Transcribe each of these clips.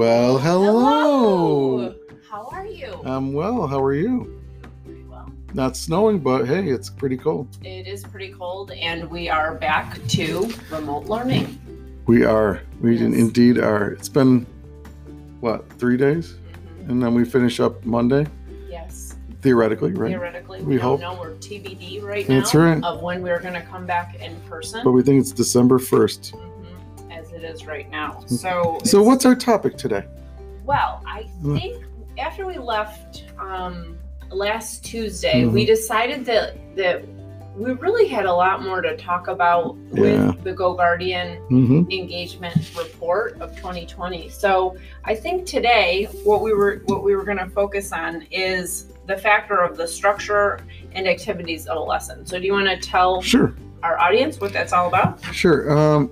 Well, hello. How are you? I'm well. How are you? Pretty well. Not snowing, but hey, it's pretty cold. It is pretty cold, and we are back to remote learning. We are. We Yes. indeed are. It's been what three days, Mhm. and then we finish up Monday, Yes. theoretically, right? Theoretically, We we, don't hope. know. We're TBD right That's now right. of when we're going to come back in person, But we think it's December first. It is right now. So, So, what's our topic today? Well, I Mm. think after we left um, last Tuesday, Mhm. we decided that that we really had a lot more to talk about Yeah. with the GoGuardian Mm-hmm. engagement report of 2020. So I think today what we were what we were going to focus on is the factor of the structure and activities of a lesson. So do you want to tell Sure, our audience what that's all about? sure. Um,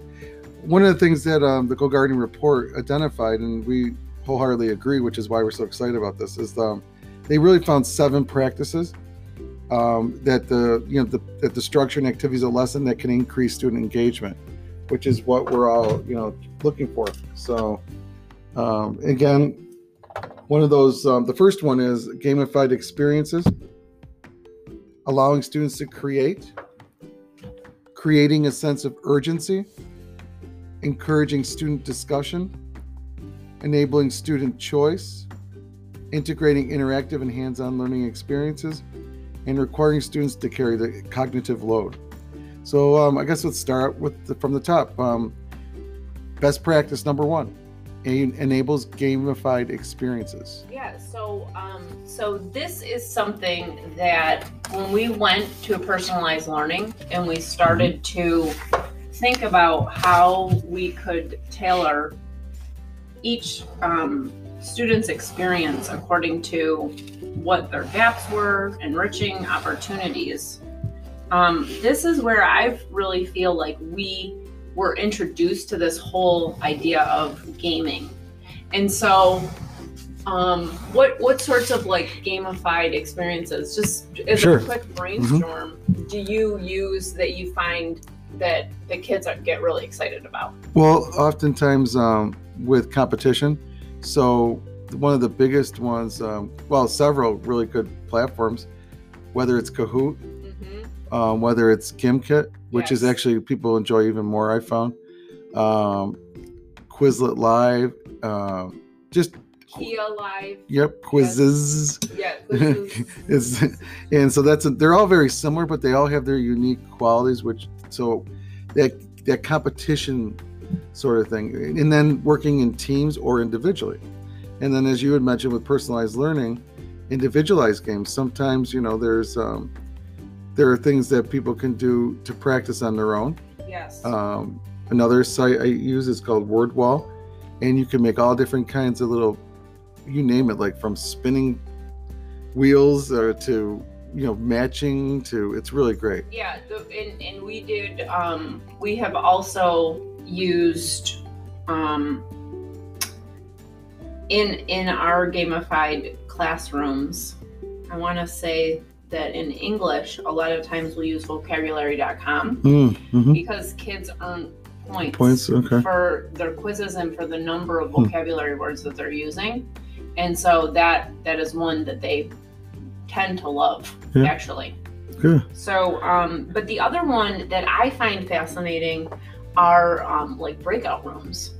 one of the things that um, the GoGuardian report identified, and we wholeheartedly agree, which is why we're so excited about this, is um, they really found seven practices um, that the you know the, that the structure and activities a lesson that can increase student engagement, which is what we're all you know looking for. So um, again, one of those um, the first one is gamified experiences, allowing students to create, creating a sense of urgency, encouraging student discussion, enabling student choice, integrating interactive and hands on learning experiences, and requiring students to carry the cognitive load. So, um, I guess let's start with the, from the top. Um, best practice number one en- enables gamified experiences. Yeah, so um, so this is something that when we went to personalized learning and we started to think about how we could tailor each um, student's experience according to what their gaps were, enriching opportunities. Um, this is where I really feel like we were introduced to this whole idea of gaming. And so um what what sorts of like gamified experiences just as Sure. Mm-hmm. a quick brainstorm do you use that you find that the kids get really excited about Well, oftentimes um, with competition. So, one of the biggest ones, um, well, several really good platforms, whether it's Kahoot, mm-hmm. um, whether it's GimKit, which is actually people enjoy even more, I found, um, Quizlet Live, um, just, kia live yep, quizzes. yeah quizzes. and so that's they're all very similar but they all have their unique qualities which so that that competition sort of thing and then working in teams or individually. And then as you had mentioned with personalized learning individualized games sometimes you know there's um there are things that people can do to practice on their own. Yes. Um, another site I use is called WordWall, and you can make all different kinds of little, you name it, like from spinning wheels or to you know matching to. It's really great. yeah the, and, and we did um we have also used um in in our gamified classrooms i want to say that in english a lot of times we use vocabulary.com Mm, mhm. because kids earn points, Points, okay. for their quizzes and for the number of Hmm. vocabulary words that they're using and so that that is one that they tend to love Yeah. actually Good. so, um, but the other one that I find fascinating are um, like breakout rooms.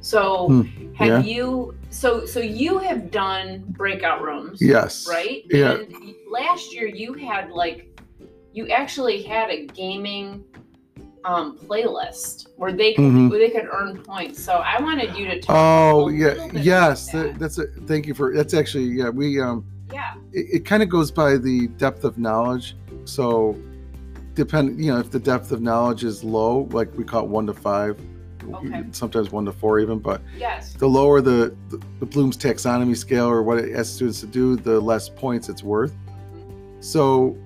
So, Hmm, have you? So, so you have done breakout rooms, Yes. right? Yeah. And last year you had like, you actually had a gaming um, playlist where they could Mhm. where they could earn points. So, I wanted you to talk. Oh yeah, yes. that. that's a thank you for. That's actually yeah. We um. Yeah. It, it kind of goes by the depth of knowledge. So, depend. You know, if the depth of knowledge is low, like we call it one to five, Okay. sometimes one to four even, but Yes. the lower the, the, the Bloom's taxonomy scale or what it asks students to do, the less points it's worth. So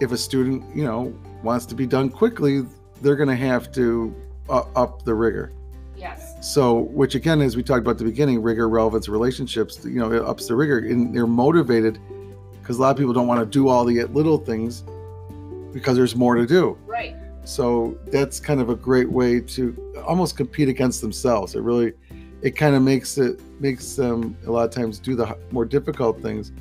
if a student, you know, wants to be done quickly, they're going to have to uh, up the rigor. So, which again, as we talked about at the beginning, rigor, relevance, relationships, you know, it ups the rigor and they're motivated because a lot of people don't want to do all the little things because there's more to do. Right. So that's kind of a great way to almost compete against themselves. It really, it kind of makes it makes them a lot of times do the more difficult things,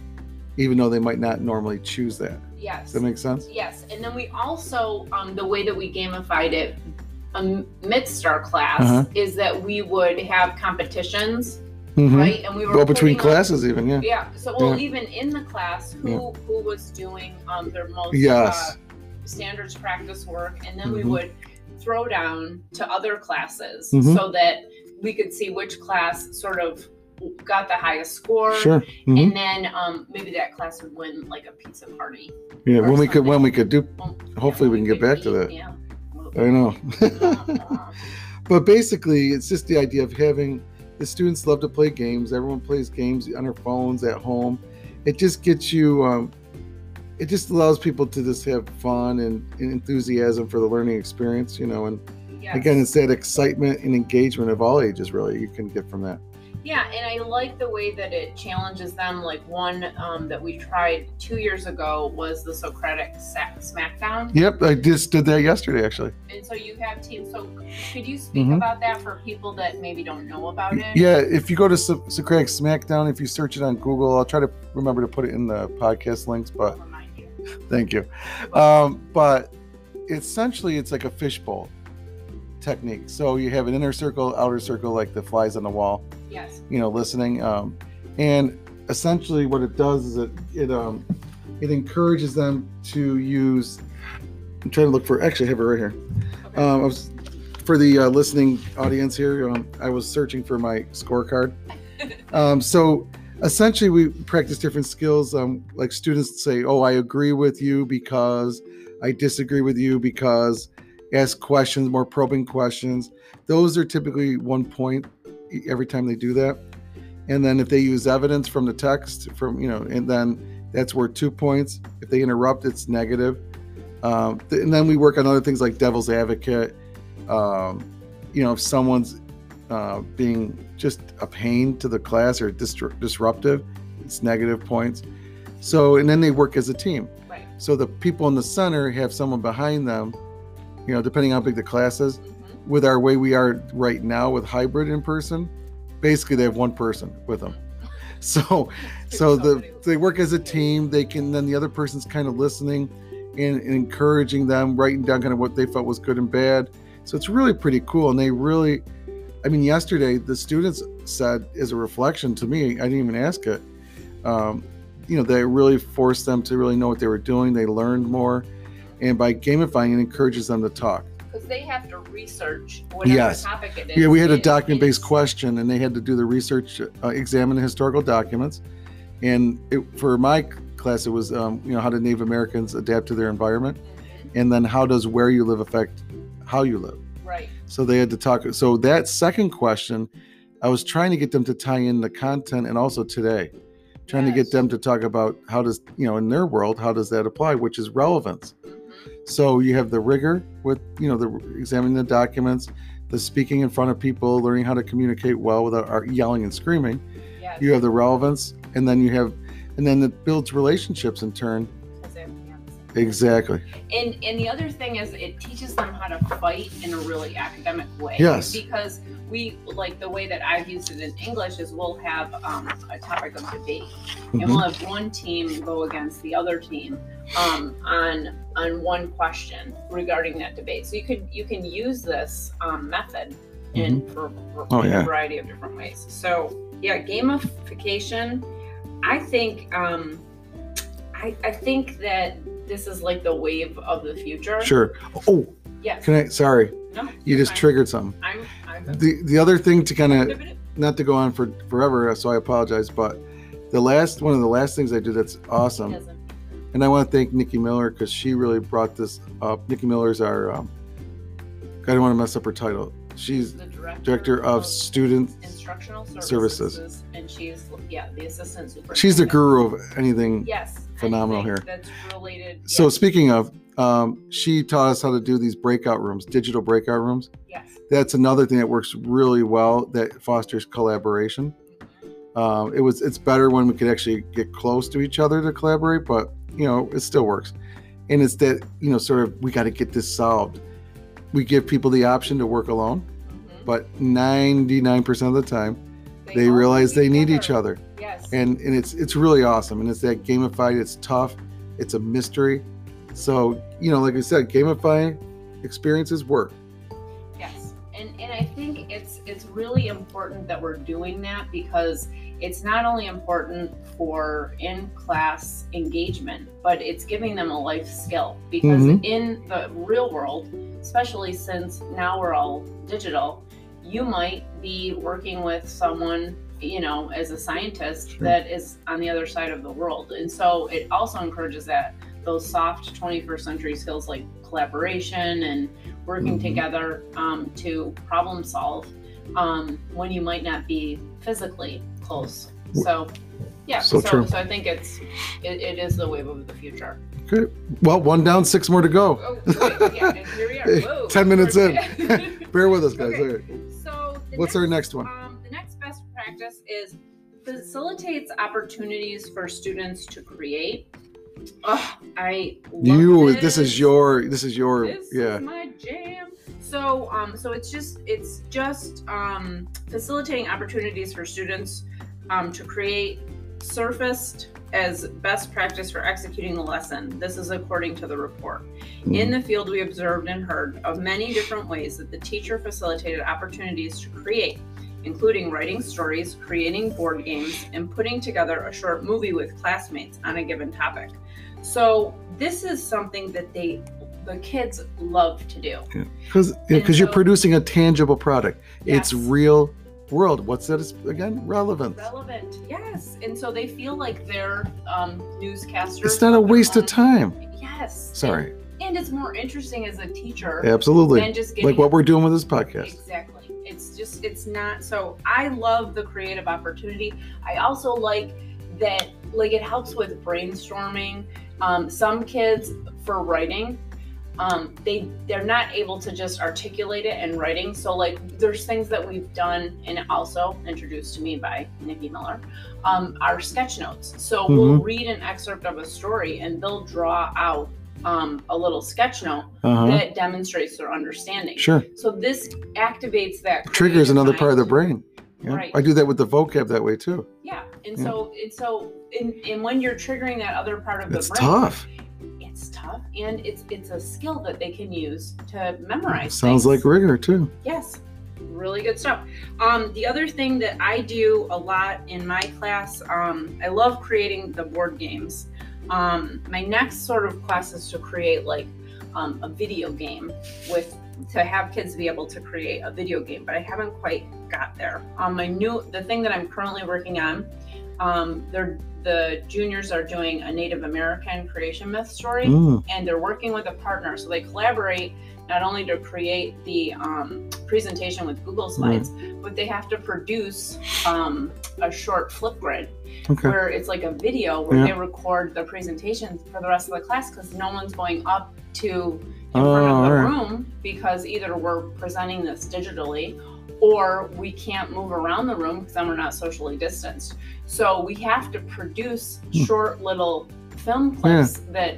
even though they might not normally choose that. Yes. Does that make sense? Yes, and then we also um, the way that we gamified it amidst our class Uh-huh. is that we would have competitions, Mhm. right? And we were Well, between putting on- classes, even yeah. Yeah. So well, Yeah. even in the class, who Yeah. who was doing um, their most Yes. uh, standards practice work, and then we Mhm. would throw down to other classes Mhm. so that we could see which class sort of got the highest score. Sure. Mhm. And then um, maybe that class would win like a pizza party. Yeah. When we could when we could do. Well, Hopefully we can get back to that. Yeah. I know. But basically, it's just the idea of having the students love to play games. Everyone plays games on their phones at home. It just gets you. Um, it just allows people to just have fun and, and enthusiasm for the learning experience. You know, and yes. again, it's that excitement and engagement of all ages. Really, you can get from that. Yeah, and I like the way that it challenges them. Like one um, that we tried two years ago was the Socratic Smackdown. Yep, I just did that yesterday, actually. And so you have teams. So could you speak Mhm. about that for people that maybe don't know about it? Yeah, if you go to So- Socratic Smackdown, if you search it on Google, I'll try to remember to put it in the podcast links. But you. Thank you. Um, but essentially, it's like a fishbowl technique. So you have an inner circle, outer circle, like the flies on the wall. Yes. You know, listening. Um, and essentially, what it does is it it um it encourages them to use. I'm trying to look for. Actually, I have it right here. Okay. Um, I was for the uh, listening audience here. Um, I was searching for my scorecard. Um, so essentially, we practice different skills. Um, like students say, "Oh, I agree with you because I disagree with you because." Ask questions, more probing questions. Those are typically one point every time they do that. And then if they use evidence from the text, from you know, and then that's worth two points. If they interrupt, it's negative. Um, th- and then we work on other things like devil's advocate. Um, you know, if someone's uh, being just a pain to the class or disru- disruptive, it's negative points. So, and then they work as a team. Right. So the people in the center have someone behind them, you know, depending on how big the class is. Mhm. With our way we are right now with hybrid in person, basically they have one person with them. So, so the they work as a team. They can then the other person's kind of listening and, and encouraging them, writing down kind of what they felt was good and bad. So it's really pretty cool. And they really, I mean, yesterday the students said as a reflection to me, I didn't even ask it. Um, you know, they really forced them to really know what they were doing. They learned more, and by gamifying, it encourages them to talk. Because they have to research whatever Yes. topic it is. Yeah, we had a document-based question, and they had to do the research, uh, examine the historical documents, and it, for my class, it was um, you know how do Native Americans adapt to their environment, Mhm. and then how does where you live affect how you live. Right. So they had to talk. So that second question, I was trying to get them to tie in the content and also today, trying to get them to talk about how does you know in their world how does that apply, which is relevance. So you have the rigor with you know the examining the documents, the speaking in front of people, learning how to communicate well without yelling and screaming. Yes. You have the relevance, and then you have, and then it builds relationships in turn. Exactly. And and the other thing is it teaches them how to fight in a really academic way. Yes. Because we like the way that I've used it in English is we'll have um, a topic of debate, and Mhm. we'll have one team go against the other team um, on on one question regarding that debate. So you could you can use this um, method in for, for Oh, in yeah. a variety of different ways. So yeah, gamification. I think um, I, I think that this is like the wave of the future. Sure. Oh, Yes. can I? Sorry, no. you just triggered something. I'm. I'm. The the other thing to kind of not to go on for forever, so I apologize, but the last one of the last things I did that's awesome, and I want to thank Nikki Miller because she really brought this up. Nikki Miller's our, um, I don't want to mess up her title. She's the director, director of student. instructional services, Services. and she's yeah the assistant. She's the guru of anything. Yes. Phenomenal here. That's related. So yes, speaking of, um, she taught us how to do these breakout rooms, digital breakout rooms. yes. That's another thing that works really well that fosters collaboration. Um, it was it's better when we could actually get close to each other to collaborate, but you know it still works. And it's that you know sort of we got to get this solved. We give people the option to work alone, Mhm. but 99% of the time they all realize they need each other Yes. and and it's it's really awesome and it's that gamified it's tough it's a mystery so you know like i said gamifying experiences work Yes, and and I think it's it's really important that we're doing that because it's not only important for in class engagement, but it's giving them a life skill. Because Mhm. in the real world, especially since now we're all digital, you might be working with someone you know as a scientist Sure. that is on the other side of the world and so it also encourages that those soft 21st century skills like collaboration and working Mhm. together um, to problem solve um, when you might not be physically close. So, yeah. So So, so I think it's it, it is the wave of the future. okay well one down six more to go Oh, wait, yeah, and here we are. Whoa. 10 minutes in. bear with us guys Okay. All right. so, what's our next one Um, next practice is facilitates opportunities for students to create. Oh, I love you this is your this is your this yeah is my jam. So, um, so it's just it's just um, facilitating opportunities for students um, to create surfaced as best practice for executing the lesson. This is according to the report. In the field, we observed and heard of many different ways that the teacher facilitated opportunities to create, including writing stories, creating board games, and putting together a short movie with classmates on a given topic. So, this is something that they the kids love to do. because because And you're producing a tangible product it's real world what's that again relevant relevant. Yes, and so they feel like they're um, newscasters. it's not a waste of time Yes. sorry And, and it's more interesting as a teacher absolutely than just like what we're doing with this podcast Exactly. It's just it's not so I love the creative opportunity. I also like that like it helps with brainstorming. Um, some kids for writing, um, they they're not able to just articulate it in writing. So like there's things that we've done and also introduced to me by Nikki Miller, um, are sketch notes. So we'll read an excerpt of a story and they'll draw out um, a little sketch note uh-huh that demonstrates their understanding. sure So this activates that triggers another part of the brain yeah. Right. i do that with the vocab that way too Yeah, and Yeah. so and so and, and when you're triggering that other part of the it's brain, tough it's tough, and it's it's a skill that they can use to memorize. sounds things. like rigor too Yes, really good stuff. Um, the other thing that I do a lot in my class, um, I love creating the board games. Um, my next sort of class is to create like um, a video game with to have kids be able to create a video game, but I haven't quite got there. Um, my new the thing that I'm currently working on, um, they're the juniors are doing a Native American creation myth story Mm, and they're working with a partner. So they collaborate not only to create the um, presentation with Google Slides, but they have to produce um, a short Flipgrid okay where it's like a video where Yeah. they record the presentation for the rest of the class because no one's going up to in Oh, front of the alright. room because either we're presenting this digitally or we can't move around the room because then we're not socially distanced. So we have to produce Hmm. short little film clips that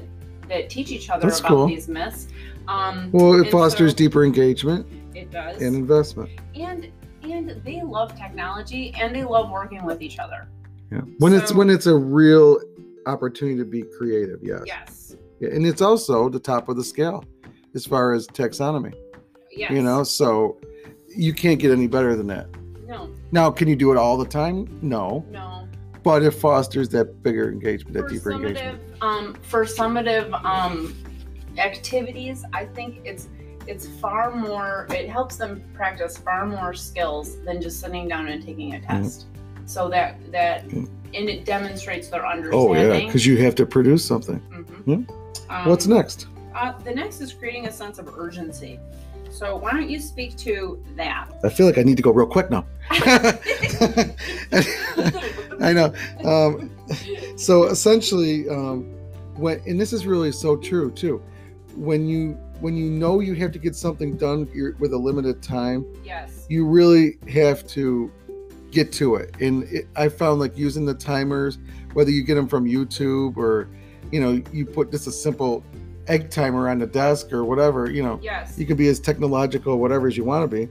that teach each other That's about cool. these myths. Um, well it fosters so deeper engagement It does, and investment and and they love technology and they love working with each other. yeah when it's when it's a real opportunity to be creative yes Yes. Yeah, and it's also the top of the scale as far as taxonomy Yes. you know so you can't get any better than that No. now can you do it all the time no No. but it fosters that bigger engagement that for deeper engagement um, for summative um, activities, I think it's it's far more. It helps them practice far more skills than just sitting down and taking a test. So that that Mm. and it demonstrates their understanding. oh yeah because you have to produce something Mhm. Um, what's next Uh, the next is creating a sense of urgency. So why don't you speak to that? i feel like i need to go real quick now i know um, so essentially um, when and this is really so true too when you when you know you have to get something done with a limited time yes. you really have to get to it and it, i found like using the timers whether you get them from youtube or you know you put just a simple egg timer on the desk or whatever you know Yes. you can be as technological whatever as you want to be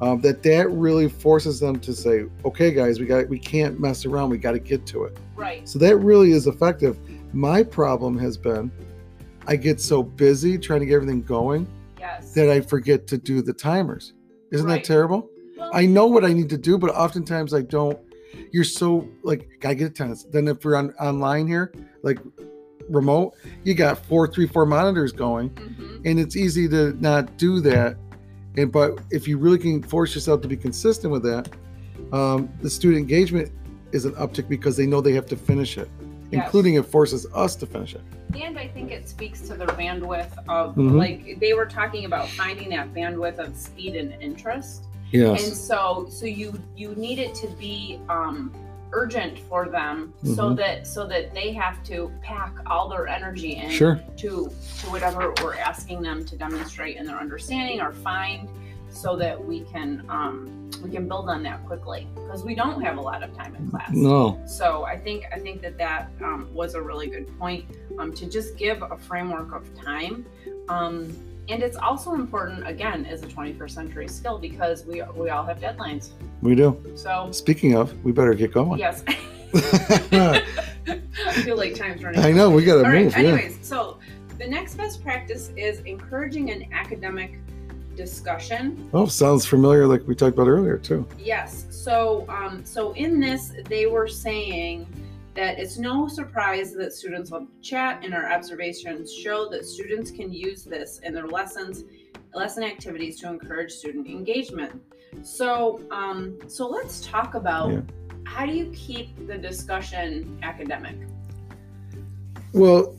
um, that that really forces them to say, okay, guys, we got we can't mess around. We got to get to it. Right. So that really is effective. My problem has been, I get so busy trying to get everything going Yes. that I forget to do the timers. Isn't Right. that terrible? Well, I know what I need to do, but oftentimes I don't. You're so like, gotta get attendance. Then if we're on online here, like remote, you got four, three, four monitors going, mhm. and it's easy to not do that. And but if you really can force yourself to be consistent with that, um, the student engagement is an uptick because they know they have to finish it, Yes. including it forces us to finish it. And I think it speaks to the bandwidth of Mhm. like they were talking about finding that bandwidth of speed and interest. And so so you you need it to be um urgent for them so Mhm. that so that they have to pack all their energy in Sure. to to whatever we're asking them to demonstrate in their understanding or find so that we can um we can build on that quickly because we don't have a lot of time in class. No. So I think I think that that um, was a really good point um, to just give a framework of time, um, and it's also important again as a 21st century skill because we we all have deadlines. We do. So Speaking of, we better get going. yes, I feel like time's running. I know we All right. move. yeah. Anyways, so the next best practice is encouraging an academic discussion Oh, sounds familiar, like we talked about earlier too. Yes. So, um, so in this, they were saying that it's no surprise that students love to chat, and our observations show that students can use this in their lessons, lesson activities to encourage student engagement. So, um, so let's talk about Yeah. how do you keep the discussion academic? Well,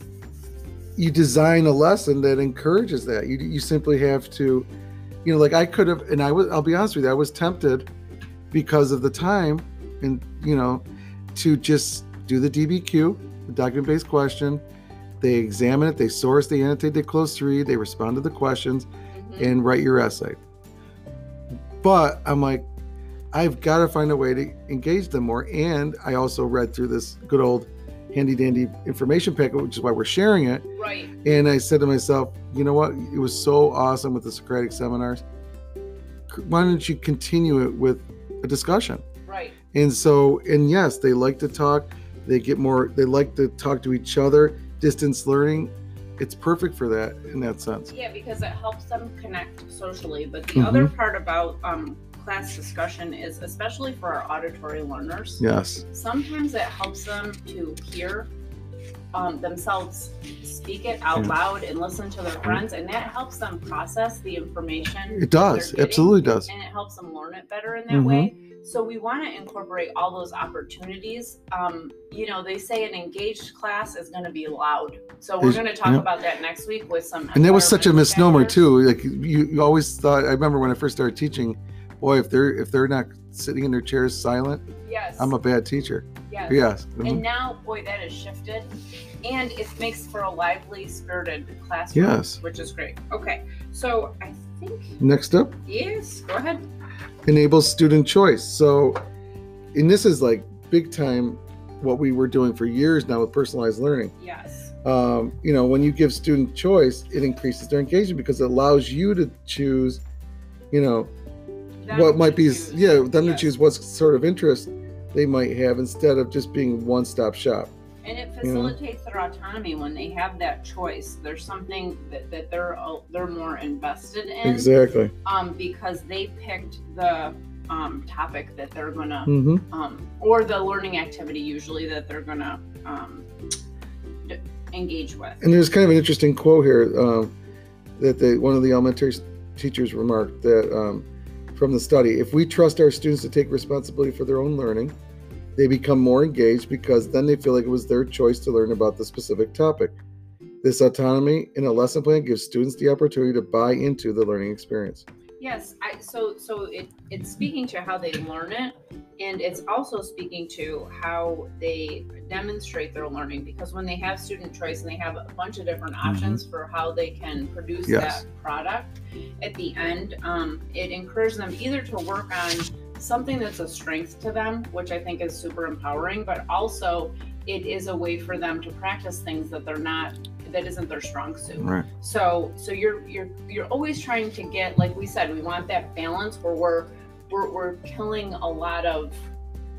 you design a lesson that encourages that. You you simply have to, you know, like I could have, and I was. I'll be honest with you, I was tempted because of the time, and you know, to just do the DBQ, the document-based question. They examine it, they source, they annotate, they close three, they respond to the questions, Mhm. and write your essay. But I'm like, I've got to find a way to engage them more. And I also read through this good old handy dandy information packet, which is why we're sharing it. Right. And I said to myself, you know what? It was so awesome with the Socratic seminars. Why don't you continue it with a discussion? Right. And so, and yes, they like to talk. They get more, they like to talk to each other. Distance learning, it's perfect for that in that sense. Yeah, because it helps them connect socially. But the Mhm. other part about um, class discussion is, especially for our auditory learners, Yes. sometimes it helps them to hear um, themselves speak it out Yeah. loud and listen to their friends, and that helps them process the information. It does. getting, Absolutely does. And it helps them learn it better in that Mhm. way. So we want to incorporate all those opportunities. Um, you know, they say an engaged class is going to be loud. So we're going to talk yeah. about that next week with some. And that was such a misnomer factors. too. Like you, you always thought. I remember when I first started teaching. Boy, if they're if they're not sitting in their chairs silent, Yes. I'm a bad teacher. yes. Yes. Mhm. And now, boy, that has shifted, and it makes for a lively, spirited classroom. Yes. which is great. Okay, so I think Next up, yes, go ahead. enables student choice. So, and this is like big time what we were doing for years now with personalized learning. Yes, Um, you know, when you give student choice, it increases their engagement because it allows you to choose, you know, what might be, choose. yeah, them to choose what sort of interest they might have instead of just being one stop shop. and it you know. facilitates their autonomy when they have that choice. There's something that, that they're uh, they're more invested in, Exactly. um, because they picked the um, topic that they're gonna, hmm um, or the learning activity usually that they're gonna um, d- engage with. And there's kind of an interesting quote here um, that they, one of the elementary teachers remarked that um, from the study if we trust our students to take responsibility for their own learning, they become more engaged because then they feel like it was their choice to learn about the specific topic. This autonomy in a lesson plan gives students the opportunity to buy into the learning experience. Yes, I so so it it's speaking to how they learn it and it's also speaking to how they demonstrate their learning because when they have student choice and they have a bunch of different options for how they can produce Mm-hmm. Yes. that product at the end um, it encourages them either to work on something that's a strength to them which i think is super empowering but also it is a way for them to practice things that they're not that isn't their strong suit. Right. So so you're you're you're always trying to get like we said we want that balance where we're we're, we're killing a lot of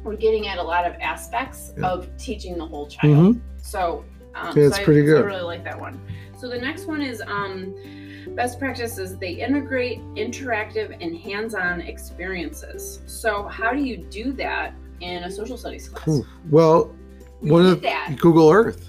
we're getting at a lot of aspects Yeah. of teaching the whole child. Mhm. So um, Yeah, so it's I- pretty so good. I really like that one. So the next one is um, best practices. They integrate interactive and hands-on experiences. So how do you do that in a social studies class? Well, We one of that Google Earth.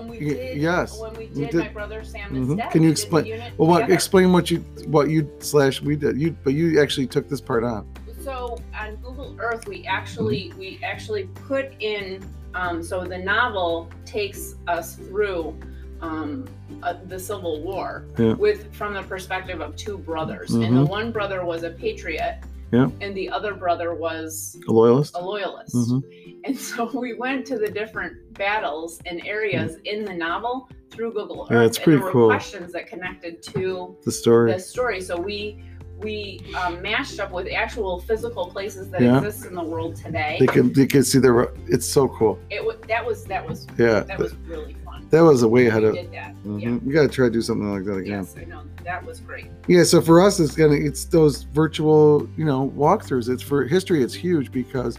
When we did. yes, When we we did, did- my brother Sam and Mhm. Steph. Can you we did the explain- unit Well, what, together. explain what you what you slash we did. You but you actually took this part on. so on Google Earth, we actually we actually put in um, so the novel takes us through um, uh, the Civil War Yeah. with from the perspective of two brothers, and the Mhm. one brother was a patriot, Yeah. and the other brother was A loyalist. a loyalist. Mhm. And so we went to the different battles and areas in the novel through Google Earth, Yeah, it's and pretty there were cool. questions that connected to The story. the story. So we we um, mashed up with actual physical places that Yeah. exist in the world today. They can they can see the. It's so cool. It wa that was that was Yeah. that was really fun. That was a way ahead we of. did that. Mhm. Yeah. You got to try to do something like that again. Yes, I know that was great. Yeah, so for us, it's gonna it's those virtual, you know, walkthroughs. It's for history. It's huge because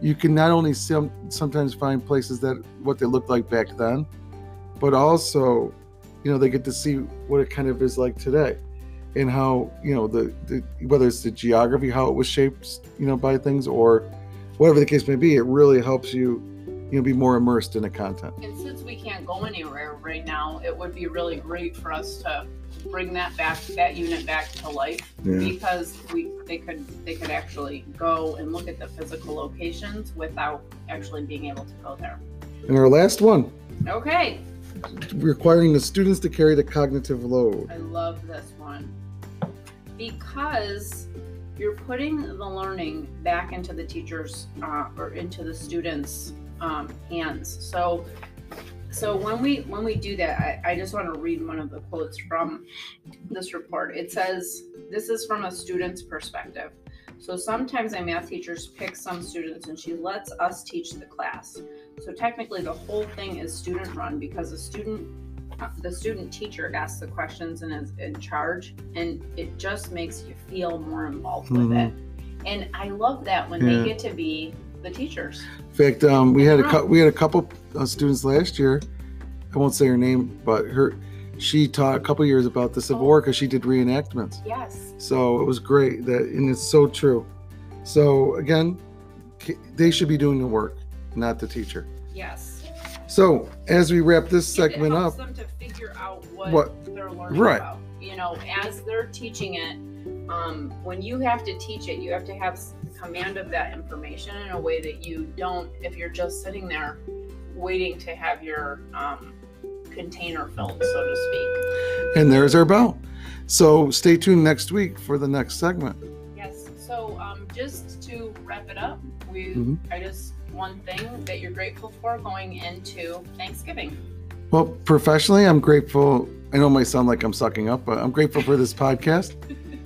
you can not only some sometimes find places that what they looked like back then, but also, you know, they get to see what it kind of is like today, and how you know the, the whether it's the geography, how it was shaped, you know, by things, or whatever the case may be. It really helps you, you know, be more immersed in the content. And since we can't go anywhere right now, it would be really great for us to bring that back, that unit back to life, Yeah. because we they could they could actually go and look at the physical locations without actually being able to go there. And our last one, Okay, requiring the students to carry the cognitive load. I love this one because you're putting the learning back into the teachers uh, or into the students' um, hands. So, so when we when we do that, I, I just want to read one of the quotes from this report. It says, "This is from a student's perspective." So sometimes my math teachers pick some students and she lets us teach the class. So technically, the whole thing is student run because the student the student teacher asks the questions and is in charge and it just makes you feel more involved with it and i love that when Mm-hmm. Yeah. they get to be the teachers In fact, um, we had a cou- we had a couple uh, students last year. I won't say her name, but her she taught a couple years about the Civil War because she did reenactments. yes So it was great that, and it's so true. So again, they should be doing the work, not the teacher. yes So as we wrap this segment it up, them to figure out what, What- they're learning right. about you know as they're teaching it um, when you have to teach it you have to have command of that information in a way that you don't if you're just sitting there waiting to have your um, container filled so to speak and there's our bell. So stay tuned next week for the next segment. Yes. So um, just to wrap it up, we Mhm. I just one thing that you're grateful for going into Thanksgiving. Well, professionally, I'm grateful. I know it might sound like I'm sucking up, but I'm grateful for this podcast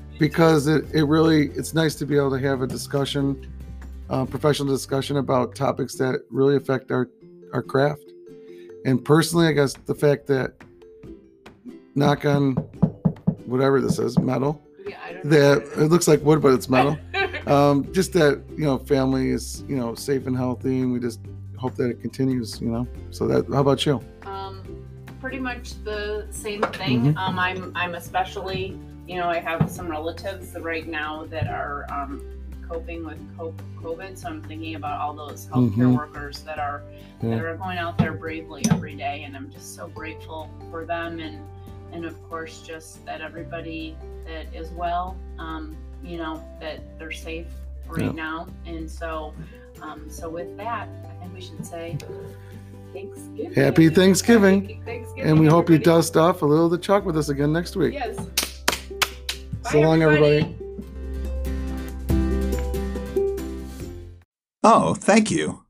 because it, it really it's nice to be able to have a discussion, uh, professional discussion about topics that really affect our our craft. And personally, I guess the fact that knock on whatever this is metal Yeah, that it looks like wood, but it's metal. um, just that you know family is you know safe and healthy, and we just hope that it continues. You know. So that how about you? um, pretty much the same thing. Mhm. Um, I'm I'm especially you know I have some relatives right now that are um, coping with COVID, so I'm thinking about all those healthcare Mhm. workers that are Yeah. that are going out there bravely every day, and I'm just so grateful for them and and of course just that everybody that is well, um, you know that they're safe right Yeah. now, and so um, so with that, I think we should say. Thanksgiving. Happy Thanksgiving. Happy Thanksgiving. And we hope you dust off a little of the chalk with us again next week. Yes. So long, everybody. Oh, thank you.